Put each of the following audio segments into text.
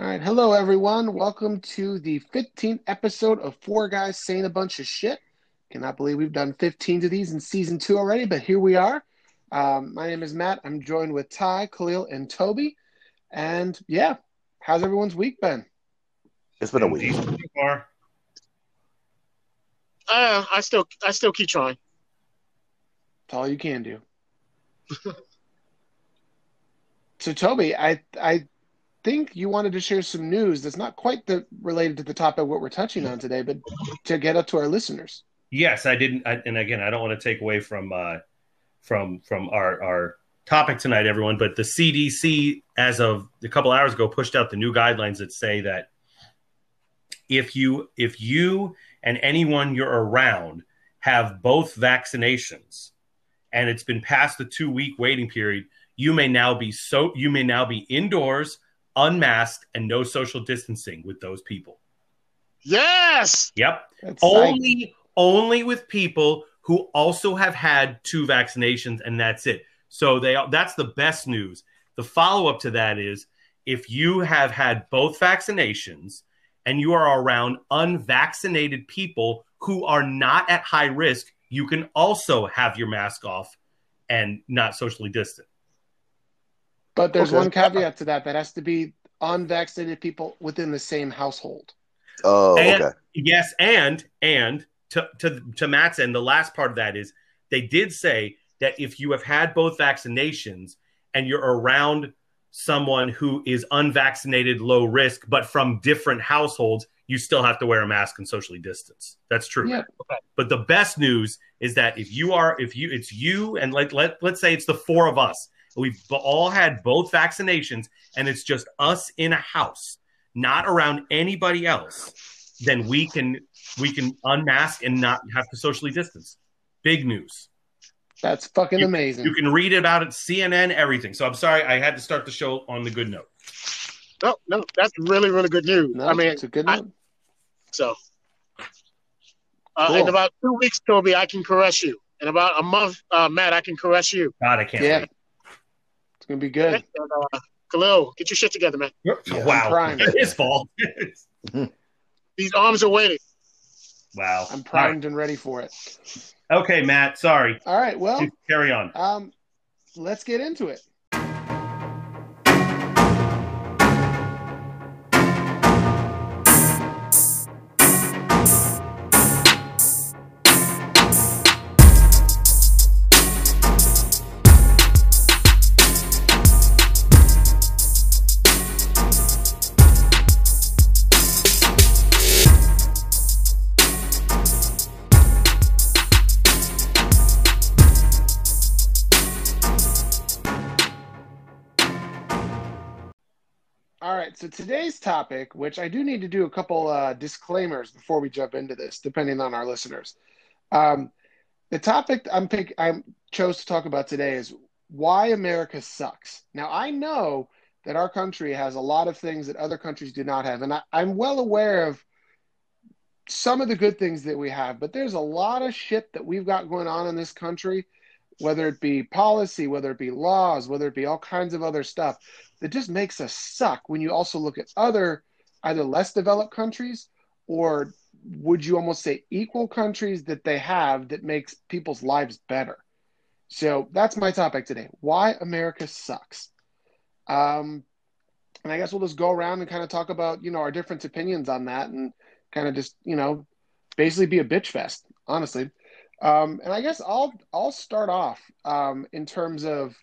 All right. Hello, everyone. Welcome to the 15th episode of Four Guys Saying a Bunch of Shit. Cannot believe we've done 15 of these in season two already, but here we are. Um, my name is Matt. I'm joined with Ty, Khalil, and Toby. And yeah, how's everyone's week been? It's been a week. So far. Uh, I still, I still keep trying. That's all you can do. so, Toby, I, I think you wanted to share some news that's not quite the related to the topic what we're touching on today, but to get up to our listeners. Yes, I didn't. I, and again, I don't want to take away from uh, from from our our topic tonight, everyone. But the CDC, as of a couple hours ago, pushed out the new guidelines that say that if you if you and anyone you're around have both vaccinations, and it's been past the two week waiting period, you may now be so you may now be indoors unmasked and no social distancing with those people. Yes. Yep. That's only only with people who also have had two vaccinations and that's it. So they that's the best news. The follow-up to that is if you have had both vaccinations and you are around unvaccinated people who are not at high risk, you can also have your mask off and not socially distant. But there's Okay. one caveat to that. That has to be unvaccinated people within the same household. Oh, And- okay. Yes, and and to to to Matt's end, the last part of that is they did say that if you have had both vaccinations and you're around someone who is unvaccinated, low risk, but from different households, you still have to wear a mask and socially distance. That's true. Yeah. But the best news is that if you are, if you, it's you and let let let's say it's the four of us. We've all had both vaccinations, and it's just us in a house, not around anybody else. Then we can we can unmask and not have to socially distance. Big news. That's fucking You- amazing. You can read about it, CNN, everything. So I'm sorry, I had to start the show on the good note. No, no, that's really, really good news. no, I mean, it's a good I- one. so. Uh, Cool. In about two weeks, Toby, I can caress you. In about a month, uh, Matt, I can caress you. God, I can't. Yeah. wait. It's gonna be good. And, uh, Khalil, get your shit together, man. Yeah. wow, primed. his fault. These arms are waiting. wow. I'm primed and ready for it. Okay, Matt. Sorry. All right. Well, Please Carry on. um, let's get into it. Today's topic, which I do need to do a couple uh, disclaimers before we jump into this, depending on our listeners. Um, the topic I'm pick I chose to talk about today is why America sucks. Now I know that our country has a lot of things that other countries do not have, and I, I'm well aware of some of the good things that we have, but there's a lot of shit that we've got going on in this country, whether it be policy, whether it be laws, whether it be all kinds of other stuff that just makes us suck when you also look at other either less developed countries or would you almost say equal countries that they have that makes people's lives better. So that's my topic today why america sucks. Um, and i guess we'll just go around and kind of talk about you know our different opinions on that and kind of just you know basically be a bitch fest honestly um, and i guess i'll i'll start off um, in terms of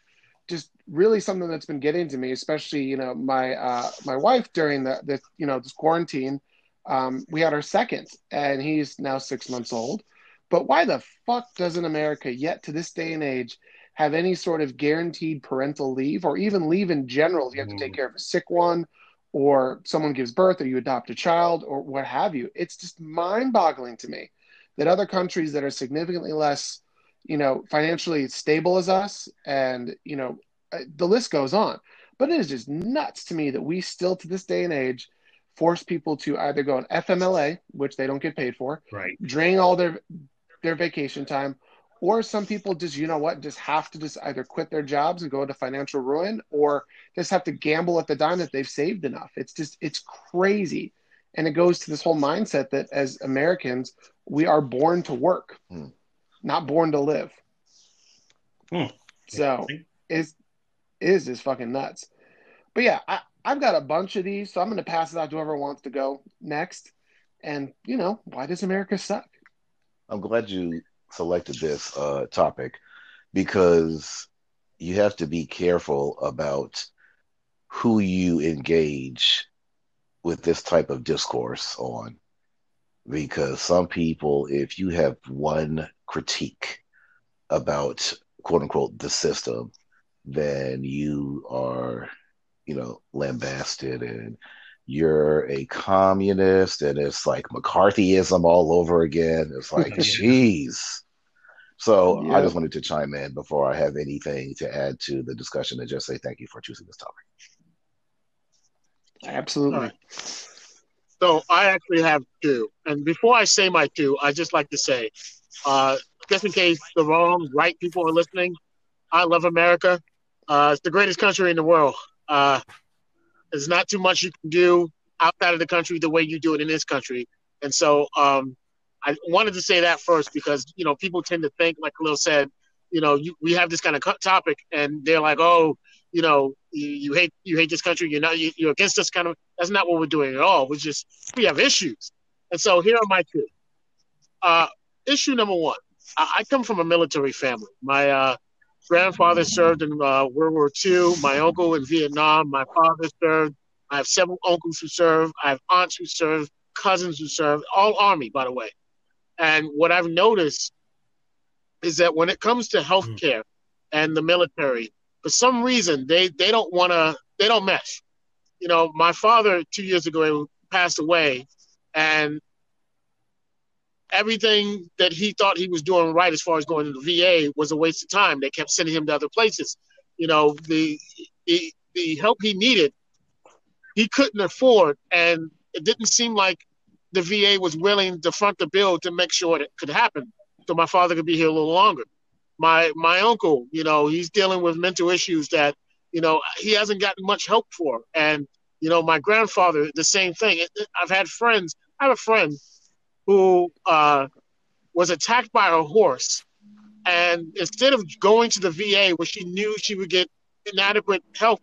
just really something that's been getting to me, especially you know my uh, my wife during the, the you know this quarantine. Um, we had our second, and he's now six months old. But why the fuck doesn't America yet to this day and age have any sort of guaranteed parental leave, or even leave in general if you have to take care of a sick one, or someone gives birth, or you adopt a child, or what have you? It's just mind-boggling to me that other countries that are significantly less you know, financially stable as us, and you know, uh, the list goes on. But it is just nuts to me that we still, to this day and age, force people to either go on FMLA, which they don't get paid for, Right. drain all their their vacation time, or some people just you know what just have to just either quit their jobs and go into financial ruin or just have to gamble at the dime that they've saved enough it's just it's crazy and it goes to this whole mindset that as americans we are born to work Hmm. not born to live Hmm. so is is is fucking nuts but yeah I, i've got a bunch of these so i'm going to pass it out to whoever wants to go next and you know why does america suck I'm glad you selected this uh, topic because you have to be careful about who you engage with this type of discourse on. Because some people, if you have one critique about quote unquote the system, then you are, you know, lambasted and you're a communist and it's like McCarthyism all over again. It's like, jeez. So I just wanted to chime in before I have anything to add to the discussion and just say thank you for choosing this topic. Absolutely right. So I actually have two. And before I say my two, I just like to say, uh, just in case the wrong right people are listening, I love America. Uh, it's the greatest country in the world. Uh, there's not too much you can do outside of the country the way you do it in this country. And so um, I wanted to say that first because, you know, people tend to think, like Khalil said, you know, you, we have this kind of topic and they're like, oh, you know, you, you hate you hate this country. You're not you, you're against this kind of. That's not what we're doing at all. We're just we have issues, and so here are my two. Uh, issue number one. I, I come from a military family. My uh, grandfather served in uh, World War II. My uncle in Vietnam. My father served. I have several uncles who served. I have aunts who served, cousins who served, all Army, by the way. And what I've noticed is that when it comes to healthcare and the military, for some reason they they don't want to they don't mesh. You know, my father two years ago passed away, and everything that he thought he was doing right as far as going to the VA was a waste of time. They kept sending him to other places. You know, the the, the help he needed, he couldn't afford, and it didn't seem like the VA was willing to front the bill to make sure it could happen, so my father could be here a little longer my my uncle, you know, he's dealing with mental issues that, you know, he hasn't gotten much help for. And, you know, my grandfather, the same thing. I've had friends, I have a friend who uh, was attacked by a horse. And instead of going to the VA where she knew she would get inadequate help,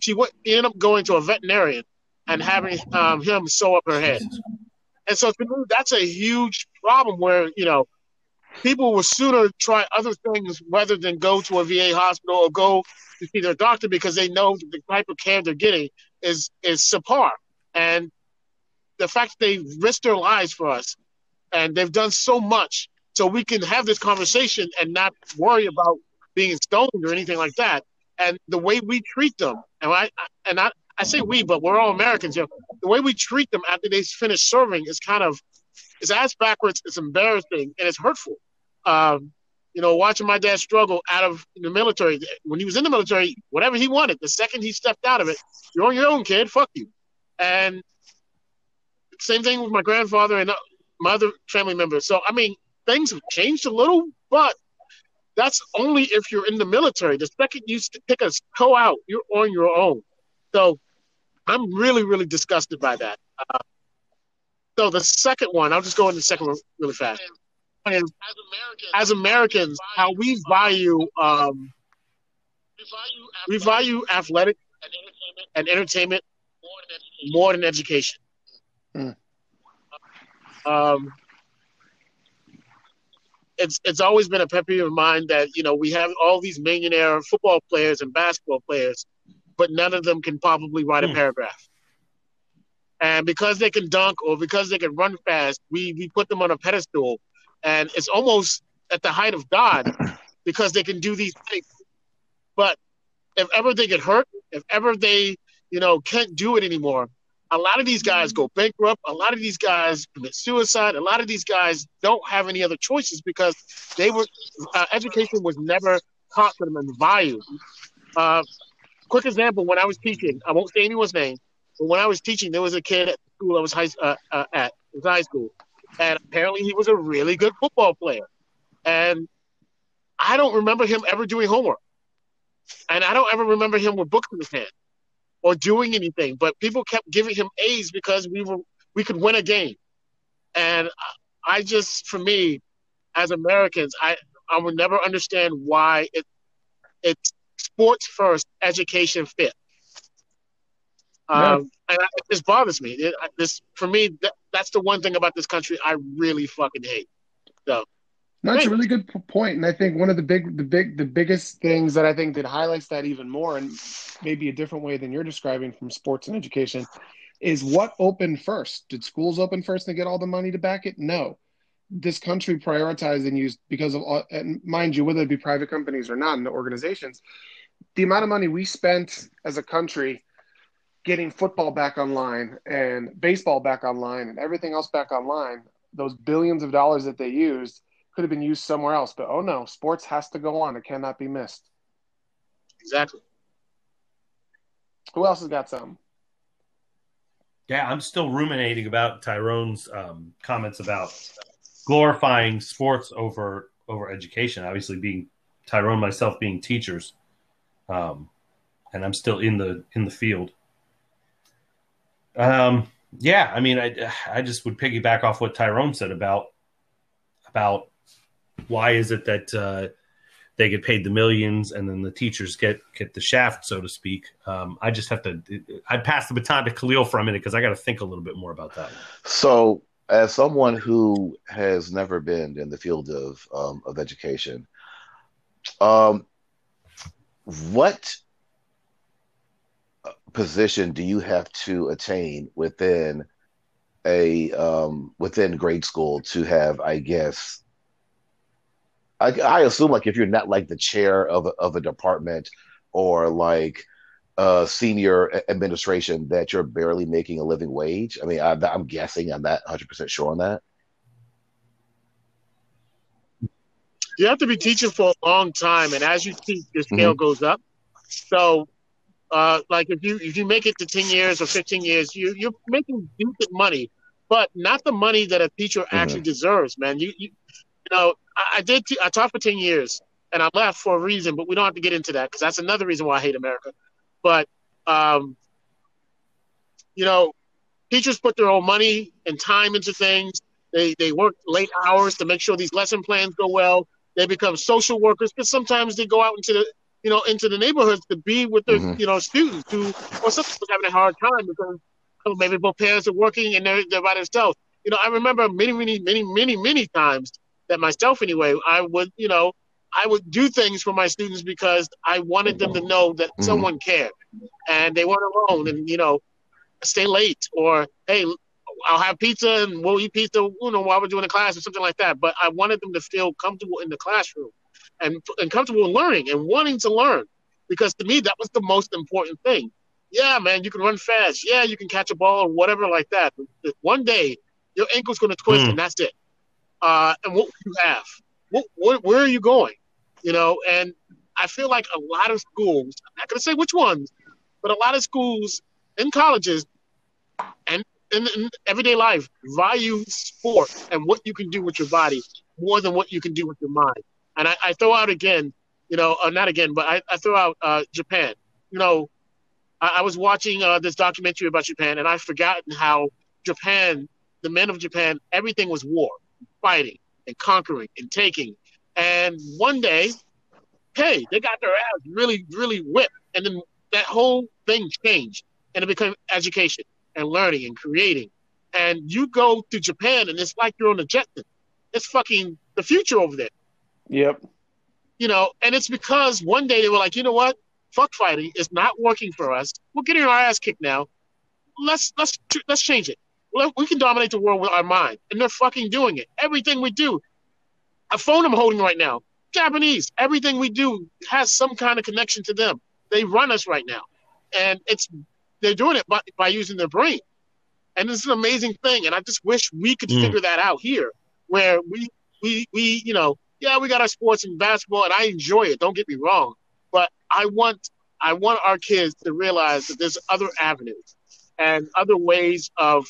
she went, ended up going to a veterinarian and having um, him sew up her head. And so that's a huge problem where, you know, people will sooner try other things rather than go to a VA hospital or go to see their doctor because they know the type of care they're getting is is subpar. And the fact that they risked their lives for us and they've done so much so we can have this conversation and not worry about being stoned or anything like that. And the way we treat them, and I and I, I say we, but we're all Americans. Know, the way we treat them after they finish serving is kind of it's ass backwards. It's embarrassing and it's hurtful. Um, you know, watching my dad struggle out of the military. When he was in the military, whatever he wanted, the second he stepped out of it, you're on your own, kid. Fuck you. And same thing with my grandfather and uh, my other family members. So I mean, things have changed a little, but that's only if you're in the military. The second you take a toe out, you're on your own. So I'm really, really disgusted by that. Uh, so the second one, I'll just go into the second one really fast. One is, as Americans, how we value um, we value athletic and entertainment more than education. Hmm. Um, it's it's always been a pet peeve of mine that you know we have all these millionaire football players and basketball players, but none of them can probably write a Hmm. paragraph. And because they can dunk or because they can run fast, we we put them on a pedestal, and it's almost at the height of God because they can do these things. But if ever they get hurt, if ever they you know can't do it anymore, a lot of these guys go bankrupt. A lot of these guys commit suicide. A lot of these guys don't have any other choices because they were uh, education was never taught to them and valued. Uh, quick example: when I was teaching, I won't say anyone's name, but when I was teaching, there was a kid at the school I was high, uh, uh, at, was high school, and apparently he was a really good football player. And I don't remember him ever doing homework, and I don't ever remember him with books in his hand or doing anything. But people kept giving him A's because we were we could win a game, and I just, for me, as Americans, I I would never understand why it it's sports first, education fifth. Um, and I, it just bothers me. It, this for me, that, that's the one thing about this country I really fucking hate. So, no, that's a really good point, and I think one of the big, the big, the biggest things that I think that highlights that even more, and maybe a different way than you're describing from sports and education, is what opened first. Did schools open first and get all the money to back it? No. This country prioritized and used because of, and mind you, whether it be private companies or not, in the organizations, the amount of money we spent as a country getting football back online and baseball back online and everything else back online, those billions of dollars that they used could have been used somewhere else. But oh no, sports has to go on. It cannot be missed. Exactly. Who else has got some? Yeah, I'm still ruminating about Tyrone's um, comments about glorifying sports over over education. Obviously, being Tyrone myself being teachers, um, and I'm still in the in the field. Um, yeah, I mean, I I just would piggyback off what Tyrone said about about why is it that uh, they get paid the millions and then the teachers get get the shaft, so to speak. Um, I just have to. I'd pass the baton to Khalil for a minute because I got to think a little bit more about that. So, as someone who has never been in the field of um, of education, um, what position do you have to attain within a um, within grade school to have, I guess, I, I, assume like if you're not like the chair of a, of a department or like a senior administration that you're barely making a living wage. I mean, I, I'm guessing I'm not 100 percent sure on that. You have to be teaching for a long time, and as you teach, your scale mm-hmm. goes up. So uh, like if you if you make it to ten years or fifteen years, you you're making decent money, but not the money that a teacher mm-hmm. actually deserves, man. You you, you know, I, I did t- I taught for ten years and I left for a reason, but we don't have to get into that because that's another reason why I hate America. But um, you know, teachers put their own money and time into things. They they work late hours to make sure these lesson plans go well. They become social workers because sometimes they go out into the you know, into the neighborhoods to be with their, mm-hmm. you know, students who, or some people having a hard time because maybe both parents are working and they're, they're by themselves. You know, I remember many, many, many, many, many times that myself, anyway, I would, you know, I would do things for my students because I wanted them to know that mm-hmm. someone cared and they weren't alone and, you know, stay late or, hey, I'll have pizza and we'll eat pizza, you know, while we're doing the class or something like that. But I wanted them to feel comfortable in the classroom and, and comfortable in learning and wanting to learn. Because to me, that was the most important thing. Yeah, man, you can run fast. Yeah, you can catch a ball or whatever like that. But one day, your ankle's going to twist, mm. and that's it. Uh, and what you have? What, what, where are you going? You know, and I feel like a lot of schools, I'm not going to say which ones, but a lot of schools and colleges and in, in, everyday life value sport and what you can do with your body more than what you can do with your mind. And I, I throw out again, you know, uh, not again, but I, I throw out uh, Japan. You know, I, I was watching uh, this documentary about Japan, and I've forgotten how Japan, the men of Japan, everything was war, fighting and conquering and taking. And one day, hey, they got their ass really, really whipped, and then that whole thing changed, and it became education and learning and creating. And you go to Japan, and it's like you're on a jet. It's fucking the future over there. Yep. You know, and it's because one day they were like, you know what? Fuck fighting is not working for us. We're getting our ass kicked now. Let's let's let's change it. We can dominate the world with our mind, and they're fucking doing it. Everything we do, a phone I'm holding right now, Japanese. Everything we do has some kind of connection to them. They run us right now, and it's they're doing it by, by using their brain, and it's an amazing thing. And I just wish we could mm. figure that out here, where we we we you know yeah, we got our sports and basketball, and I enjoy it. Don't get me wrong, but I want I want our kids to realize that there's other avenues and other ways of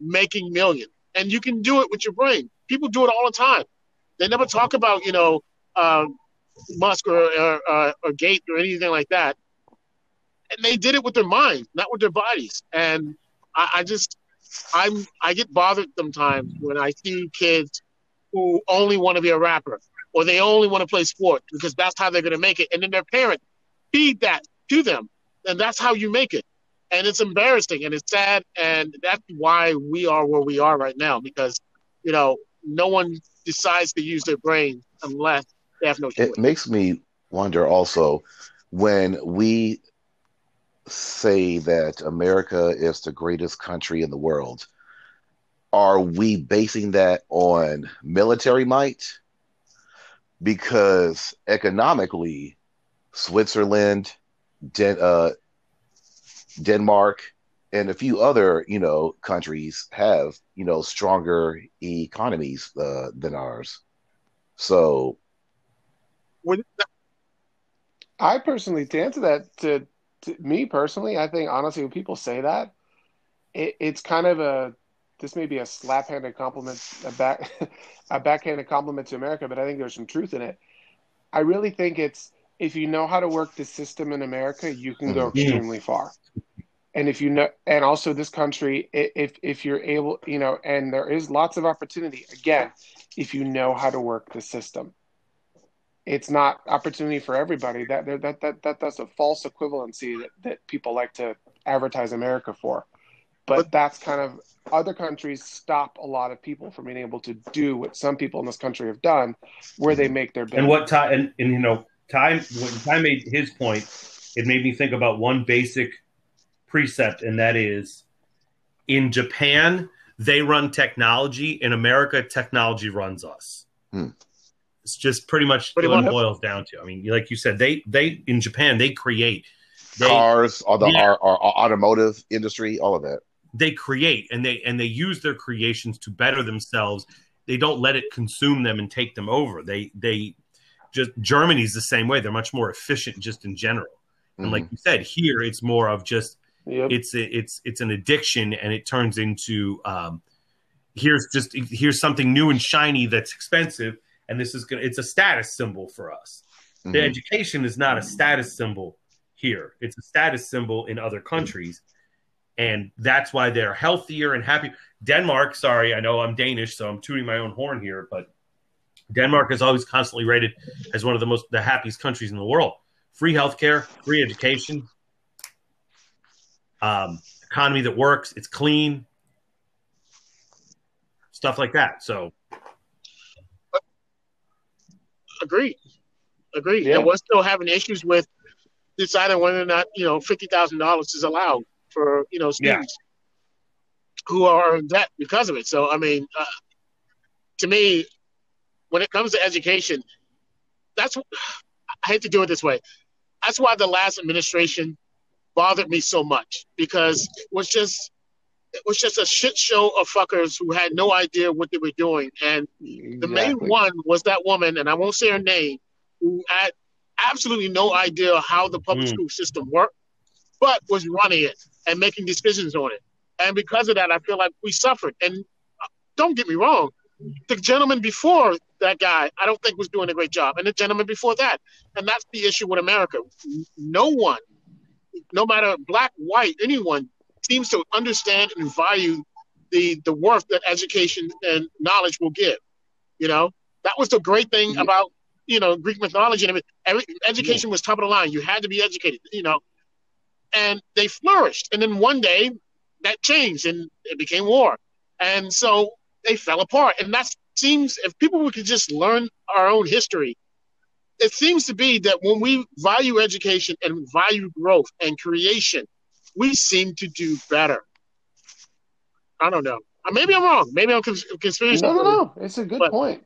making millions, and you can do it with your brain. People do it all the time. They never talk about you know uh, Musk or, or, uh, or Gate or anything like that. And they did it with their mind, not with their bodies. And I, I just, I'm, I get bothered sometimes when I see kids who only want to be a rapper or they only want to play sport because that's how they're going to make it. And then their parents feed that to them. And that's how you make it. And it's embarrassing and it's sad. And that's why we are where we are right now because, you know, no one decides to use their brain unless they have no choice. It makes me wonder also when we say that America is the greatest country in the world, are we basing that on military might? Because economically, Switzerland, Den- uh, Denmark, and a few other, you know, countries have, you know, stronger economies uh, than ours. So, I personally, to answer that, to, to me personally, I think honestly, when people say that, it, it's kind of a this may be a slap-handed compliment, a back, a backhanded compliment to America, but I think there's some truth in it. I really think it's if you know how to work the system in America, you can go Mhm. extremely far. And if you know, and also this country, if if you're able, you know, and there is lots of opportunity. Again, if you know how to work the system, it's not opportunity for everybody. That that that that, that that's a false equivalency that, that people like to advertise America for. But, But- that's kind of other countries stop a lot of people from being able to do what some people in this country have done, where they make their And what time and, and you know, time when Ty made his point, it made me think about one basic precept, and that is in Japan, they run technology. In America, technology runs us. Hmm. It's just pretty much Pretty what it boils down to. I mean, like you said, they they in Japan they create. They, cars, all the Yeah. our, our, our automotive industry, all of that. They create and they and they use their creations to better themselves. They don't let it consume them and take them over. They they just germany's the same way. They're much more efficient just in general. And like you said here it's more of just Yep. it's a, it's it's an addiction and it turns into um here's just here's something new and shiny that's expensive and this is gonna it's a status symbol for us. Mhm. the education is not a status symbol here. It's a status symbol in other countries and that's why they're healthier and happy denmark sorry i know i'm danish so i'm tooting my own horn here but denmark is always constantly rated as one of the most the happiest countries in the world free healthcare free education um, economy that works it's clean stuff like that so Agreed. Agreed. Yeah. And we're still having issues with deciding whether or not, you know, fifty thousand dollars is allowed for, you know, Yeah. students who are in debt because of it. So I mean, uh, to me, when it comes to education, that's I hate to do it this way. That's why the last administration bothered me so much because it was just it was just a shit show of fuckers who had no idea what they were doing and the main one was that woman, and I won't say her name, who had absolutely no idea how the public Mm. school system worked, but was running it and making decisions on it. And because of that, I feel like we suffered. And uh, don't get me wrong, the gentleman before that guy, I don't think was doing a great job, and the gentleman before that. And that's the issue with America. No one, no matter black, white, anyone, seems to understand and value the the worth that education and knowledge will give. You know, that was the great thing Yeah. about you know Greek mythology and. Every, education was top of the line. You had to be educated. You know, and they flourished. And then one day that changed and it became war, and so they fell apart. And that seems if people could just learn our own history. It seems to be that when we value education and value growth and creation, we seem to do better. I don't know. Maybe I'm wrong. Maybe I'm cons- conspiracy. No, no, no. It's a good But- point.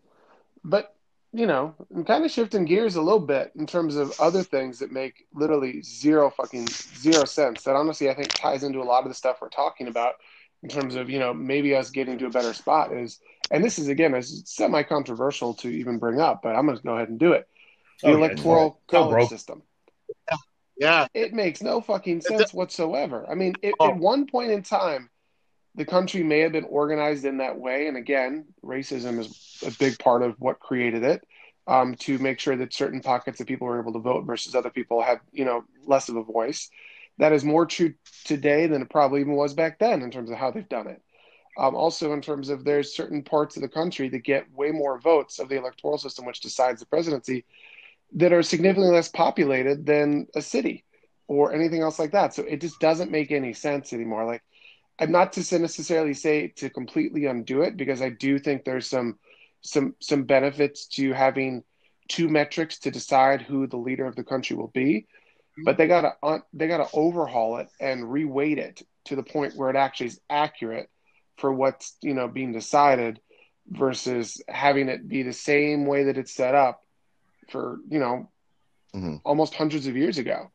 But, you know, I'm kind of shifting gears a little bit in terms of other things that make literally zero fucking zero sense. That honestly, I think ties into a lot of the stuff we're talking about in terms of, you know, maybe us getting to a better spot is, and this is, again, is semi controversial to even bring up, but I'm going to go ahead and do it. The Oh, electoral go, college bro. system. Yeah, It makes no fucking sense whatsoever. I mean, it, Oh. at one point in time, the country may have been organized in that way. And again, racism is a big part of what created it. um, to make sure that certain pockets of people were able to vote versus other people had, you know, less of a voice. That is more true today than it probably even was back then in terms of how they've done it. Um, also, in terms of there's certain parts of the country that get way more votes of the electoral system, which decides the presidency, that are significantly less populated than a city or anything else like that. So it just doesn't make any sense anymore. Like, I'm not to necessarily say to completely undo it because I do think there's some some some benefits to having two metrics to decide who the leader of the country will be, but they gotta they gotta overhaul it and reweight it to the point where it actually is accurate for what's you know being decided versus having it be the same way that it's set up for you know mm-hmm. almost hundreds of years ago.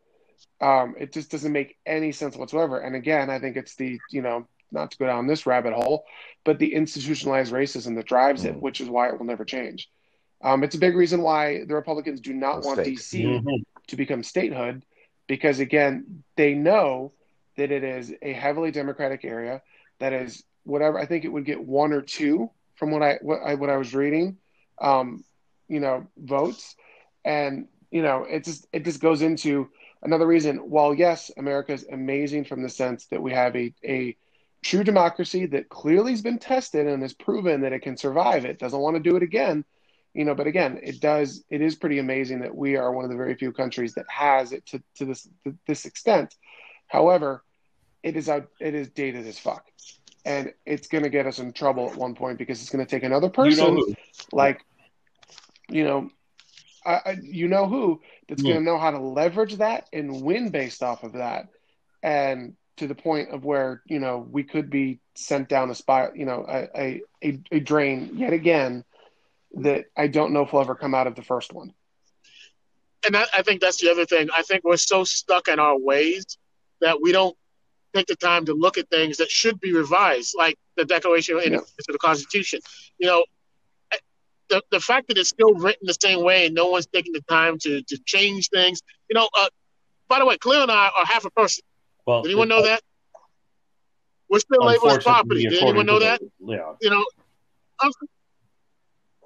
Um, it just doesn't make any sense whatsoever. And again, I think it's the you know not to go down this rabbit hole, but the institutionalized racism that drives mm-hmm. it, which is why it will never change. Um, it's a big reason why the Republicans do not want DC mm-hmm. to become statehood, because again, they know that it is a heavily Democratic area that is whatever. I think it would get one or two from what I what I, what I was reading, um, you know, votes, and you know, it just it just goes into another reason. While yes, America is amazing from the sense that we have a a true democracy that clearly has been tested and has proven that it can survive it doesn't want to do it again you know but again it does it is pretty amazing that we are one of the very few countries that has it to, to this to this extent however it is out it is dated as fuck and it's going to get us in trouble at one point because it's going to take another person you know like you know I, I, you know who that's yeah. going to know how to leverage that and win based off of that and to the point of where you know we could be sent down a spiral, you know, a, a a drain yet again that I don't know if will ever come out of the first one. And that, I think that's the other thing. I think we're so stuck in our ways that we don't take the time to look at things that should be revised, like the Declaration of Independence yeah. the Constitution. You know, the, the fact that it's still written the same way and no one's taking the time to, to change things. You know, uh, by the way, Cleo and I are half a person. Well, did anyone know that? We're still labeled as property. Did anyone know that? Yeah. You know.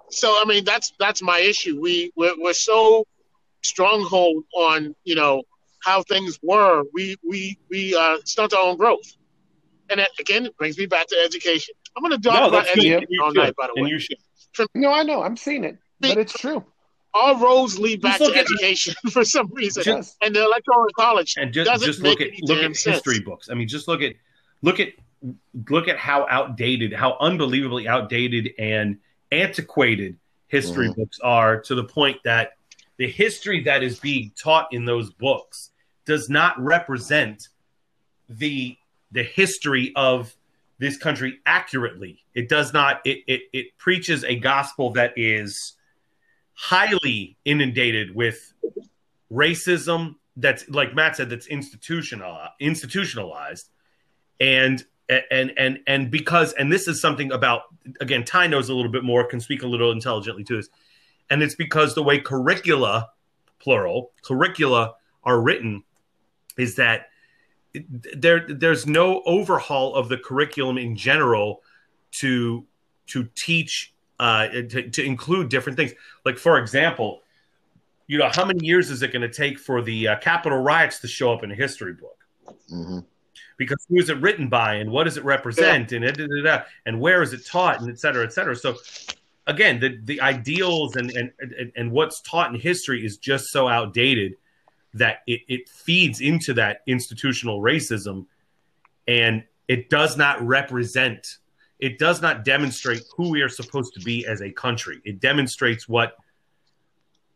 So I mean, that's that's my issue. We we're, we're so stronghold on you know how things were. We we we uh, stunt our own growth, and that again brings me back to education. I'm going to talk no, about education all night. By the way, no, I know I'm seeing it, but it's true all roads lead back to education at, for some reason, just, and the electoral college and just just look at look at sense. history books. I mean, just look at look at look at how outdated, how unbelievably outdated and antiquated history mm-hmm. books are to the point that the history that is being taught in those books does not represent the the history of this country accurately. It does not. It it, it preaches a gospel that is highly inundated with racism that's like Matt said that's institutional institutionalized and and and and because and this is something about again Ty knows a little bit more can speak a little intelligently to this and it's because the way curricula plural curricula are written is that there there's no overhaul of the curriculum in general to to teach uh, to, to include different things. Like, for example, you know, how many years is it going to take for the uh, Capitol riots to show up in a history book? Mm-hmm. Because who is it written by, and what does it represent, yeah. and da, da, da, and where is it taught, and et cetera, et cetera. So, again, the the ideals and and and, and what's taught in history is just so outdated that it, it feeds into that institutional racism, and it does not represent it does not demonstrate who we are supposed to be as a country. It demonstrates what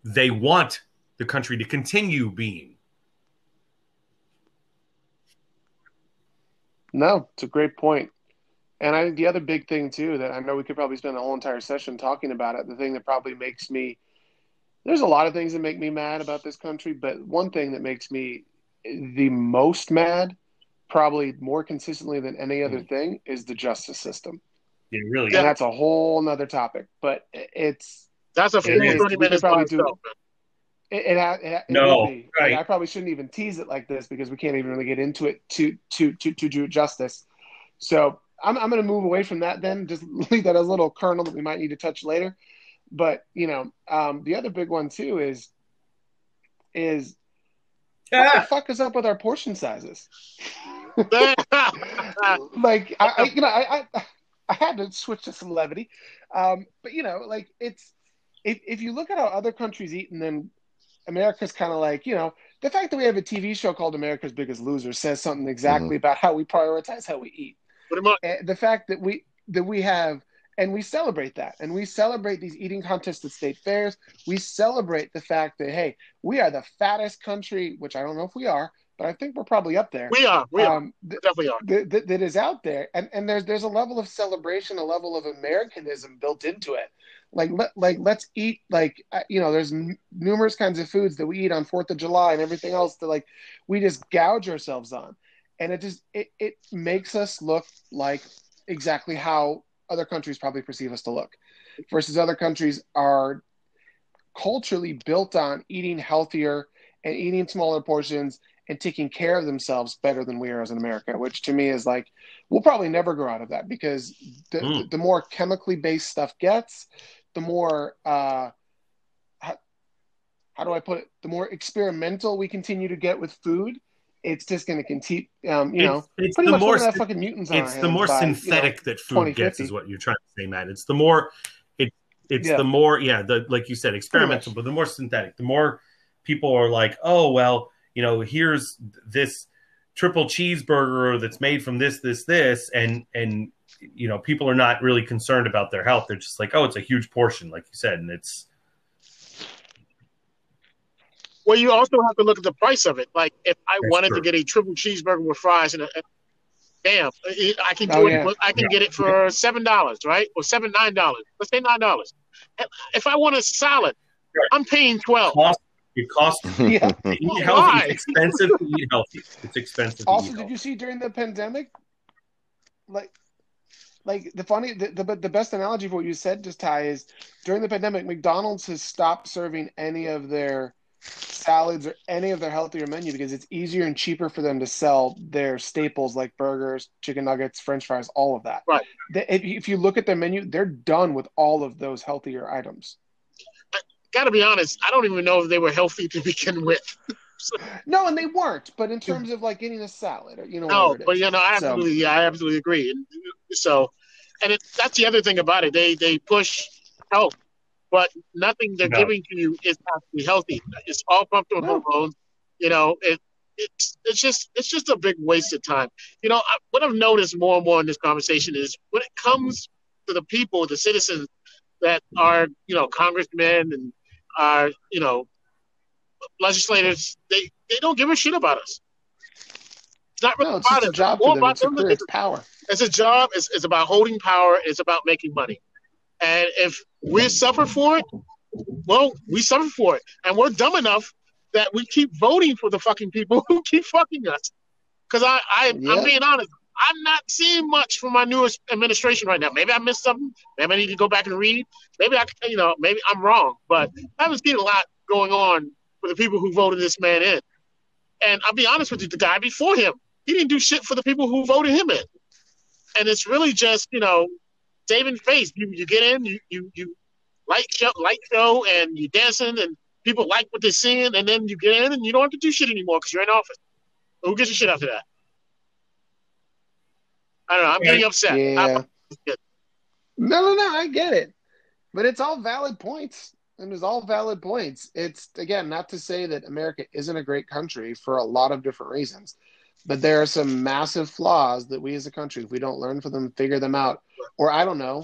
they want the country to continue being. No, it's a great. And I the other big thing too that I know we could probably spend a whole entire session talking about it. The thing that probably makes me there's a lot of things that make me mad about this country, but one thing that makes me the most mad probably more consistently than any other mm. thing is the justice system. Yeah, really. And that's a whole nother topic, but it's that's a full thirty minutes probably do. It, it, it, it no, right. I probably shouldn't even tease it like this because we can't even really get into it to to to to do justice. So I'm I'm going to move away from that then. Just leave that as a little kernel that we might need to touch later. But you know, um, the other big one too is is what the fuck is up with our portion sizes? like I, I you know I, I I had to switch to some levity, um, but you know like it's if if you look at how other countries eat and then America's kind of like you know the fact that we have a TV show called America's Biggest Loser says something exactly about how we prioritize how we eat. Pretty much. And the fact that we that we have and we celebrate that and we celebrate these eating contests at state fairs we celebrate the fact that hey we are the fattest country which i don't know if we are but i think we're probably up there We are. We are. um, th- definitely are. th- th- that is out there and and there's there's a level of celebration a level of americanism built into it like let, like let's eat like uh, you know there's n- numerous kinds of foods that we eat on fourth of july and everything else that like we just gouge ourselves on and it just it, it makes us look like exactly how other countries probably perceive us to look versus other countries are culturally built on eating healthier and eating smaller portions and taking care of themselves better than we are as in America, which to me is like we'll probably never grow out of that because the, Mm. the, more chemically based stuff gets, the more uh, how, how do I put it? The more experimental we continue to get with food, it's just going to continue. Um, you know, it's, pretty the much more have fucking mutants it's the more by, you know, synthetic that food gets is what you're trying to say matt it's the more it it's Yeah. the more yeah the like you said experimental but the more synthetic the more people are like oh well you know here's this triple cheeseburger that's made from this this this and and you know people are not really concerned about their health they're just like oh it's a huge portion like you said and it's Well, you also have to look at the price of it. Like, if I That's wanted true. to get a triple cheeseburger with fries and a, damn, I can oh, do Oh, it. yeah. I can Yeah. get it for seven dollars, right? Or seven nine dollars. Let's say nine dollars. If I want a salad, Right. I'm paying twelve. cost it costs Yeah. to eat Why? it's expensive to eat healthy it's expensive to also eat did healthy. you see during the pandemic like like the funny the, the, the best analogy for what you said just ty is during the pandemic mcdonald's has stopped serving any of their salads or any of their healthier menu because it's easier and cheaper for them to sell their staples like burgers chicken nuggets french fries all of that Right. If, if you look at their menu they're done with all of those healthier items I Got to be honest, I don't even know if they were healthy to begin with. no and they weren't but in terms of like getting a salad or you know No, whatever but you know, I So- absolutely, yeah, I absolutely agree. And so, and it, that's the other thing about it. They they push health, but nothing they're No. giving to you is actually healthy. It's all pumped on No. hormones. You know, it it's it's just it's just a big waste of time. You know, I, what I've noticed more and more in this conversation is when it comes to the people, the citizens that are you know congressmen and are you know legislators, they they don't give a shit about us. It's not really no it's about a job for them about it's them career it's power it's a job. It's, it's about holding power. It's about making money. And if we suffer for it, well, we suffer for it. And we're dumb enough that we keep voting for the fucking people who keep fucking us. Because I, I, Yeah. I'm being honest. I'm not seeing much from my newest administration right now. Maybe I missed something. Maybe I need to go back and read. Maybe I, you know, maybe I'm wrong. But I haven't seen a lot going on for the people who voted this man in. And I'll be honest with you, the guy before him, he didn't do shit for the people who voted him in and it's really just you know saving face. You you get in, you you you light show, light show, and you're dancing, and people like what they're seeing, and then you get in, and you don't have to do shit anymore because you're in office. But who gives a shit after that? I don't know. I'm getting upset. Yeah. I'm- No, no, no. I get it, but it's all valid points, and it's all valid points. It's again not to say that America isn't a great country for a lot of different reasons, but there are some massive flaws that we as a country, if we don't learn from them, figure them out, or I don't know.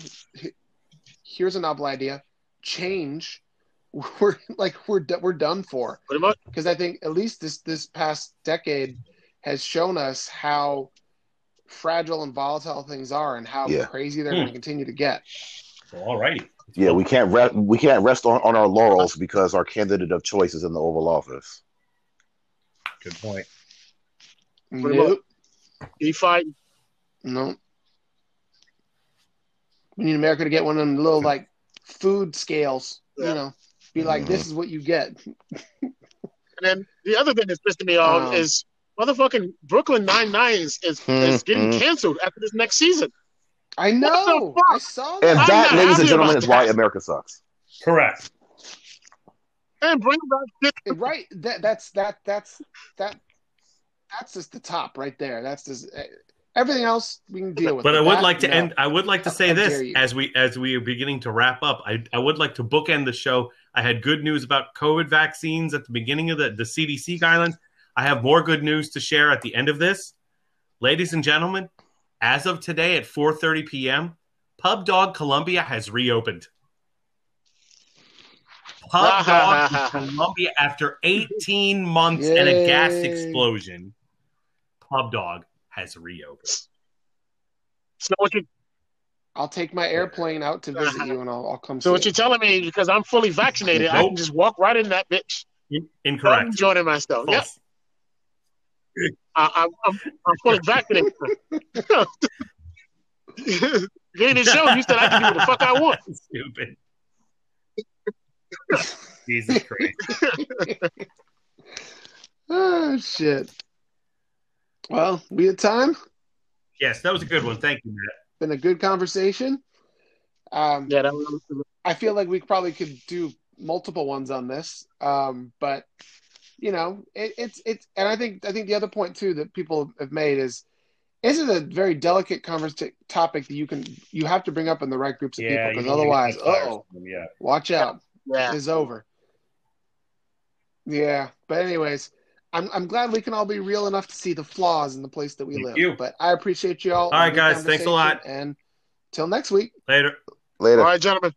Here's a novel idea: change. We're like we're we're done for pretty much. because I think at least this this past decade has shown us how fragile and volatile things are and how Yeah. crazy they're Hmm. going to continue to get. Well, all righty Yeah, we can't re- we can't rest on, on our laurels because our candidate of choice is in the Oval Office. good point Pretty Nope. He fight. No. We need America to get one of them little like food scales. You know, be like, Mhm. this is what you get. And then the other thing that's pissing me off Um, is motherfucking Brooklyn Nine Nine is is, is getting Mhm. canceled after this next season. I know. fuck? I saw And that. I'm that, ladies and gentlemen, about is why. America sucks. Correct. And bring back right. That that's that that's that that's just the top right there. That's just eh, everything else we can deal with. But I would That, like to no. end. I would like to say how this as we as we are beginning to wrap up. I I would like to bookend the show. I had good news about COVID vaccines at the beginning of the the CDC guidelines. I have more good news to share at the end of this, ladies and gentlemen. As of today at 4:30 p.m., Pub Dog Columbia has reopened. Pub Dog Columbia after 18 months and a gas explosion. Pub Dog has reopened. So what you I'll take my airplane out to visit you, and I'll, I'll come. so see what you're telling me because I'm fully vaccinated, I can just walk right in that bitch. In- I'm Incorrect. enjoying myself. Yep, False. I, I'm, I'm I'm fully vaccinated. During the show, you said I can do what the fuck I want. Stupid. Jesus Christ. Oh shit. Well, we had time. Yes, that was a good one. Thank you, Matt. Been a good conversation. Um, Yeah, that was, I feel like we probably could do multiple ones on this, um, but you know, it, it's it's, and I think I think the other point too that people have made is, this is a very delicate conversa- topic that you can you have to bring up in the right groups of Yeah, people because otherwise, get oh, yeah. watch out, yeah. it's over. Yeah, but anyways, I'm I'm glad we can all be real enough to see the flaws in the place that we Thank live. you. But I appreciate you all. All right, guys, thanks a lot. And till next week. Later. Later. All right, gentlemen.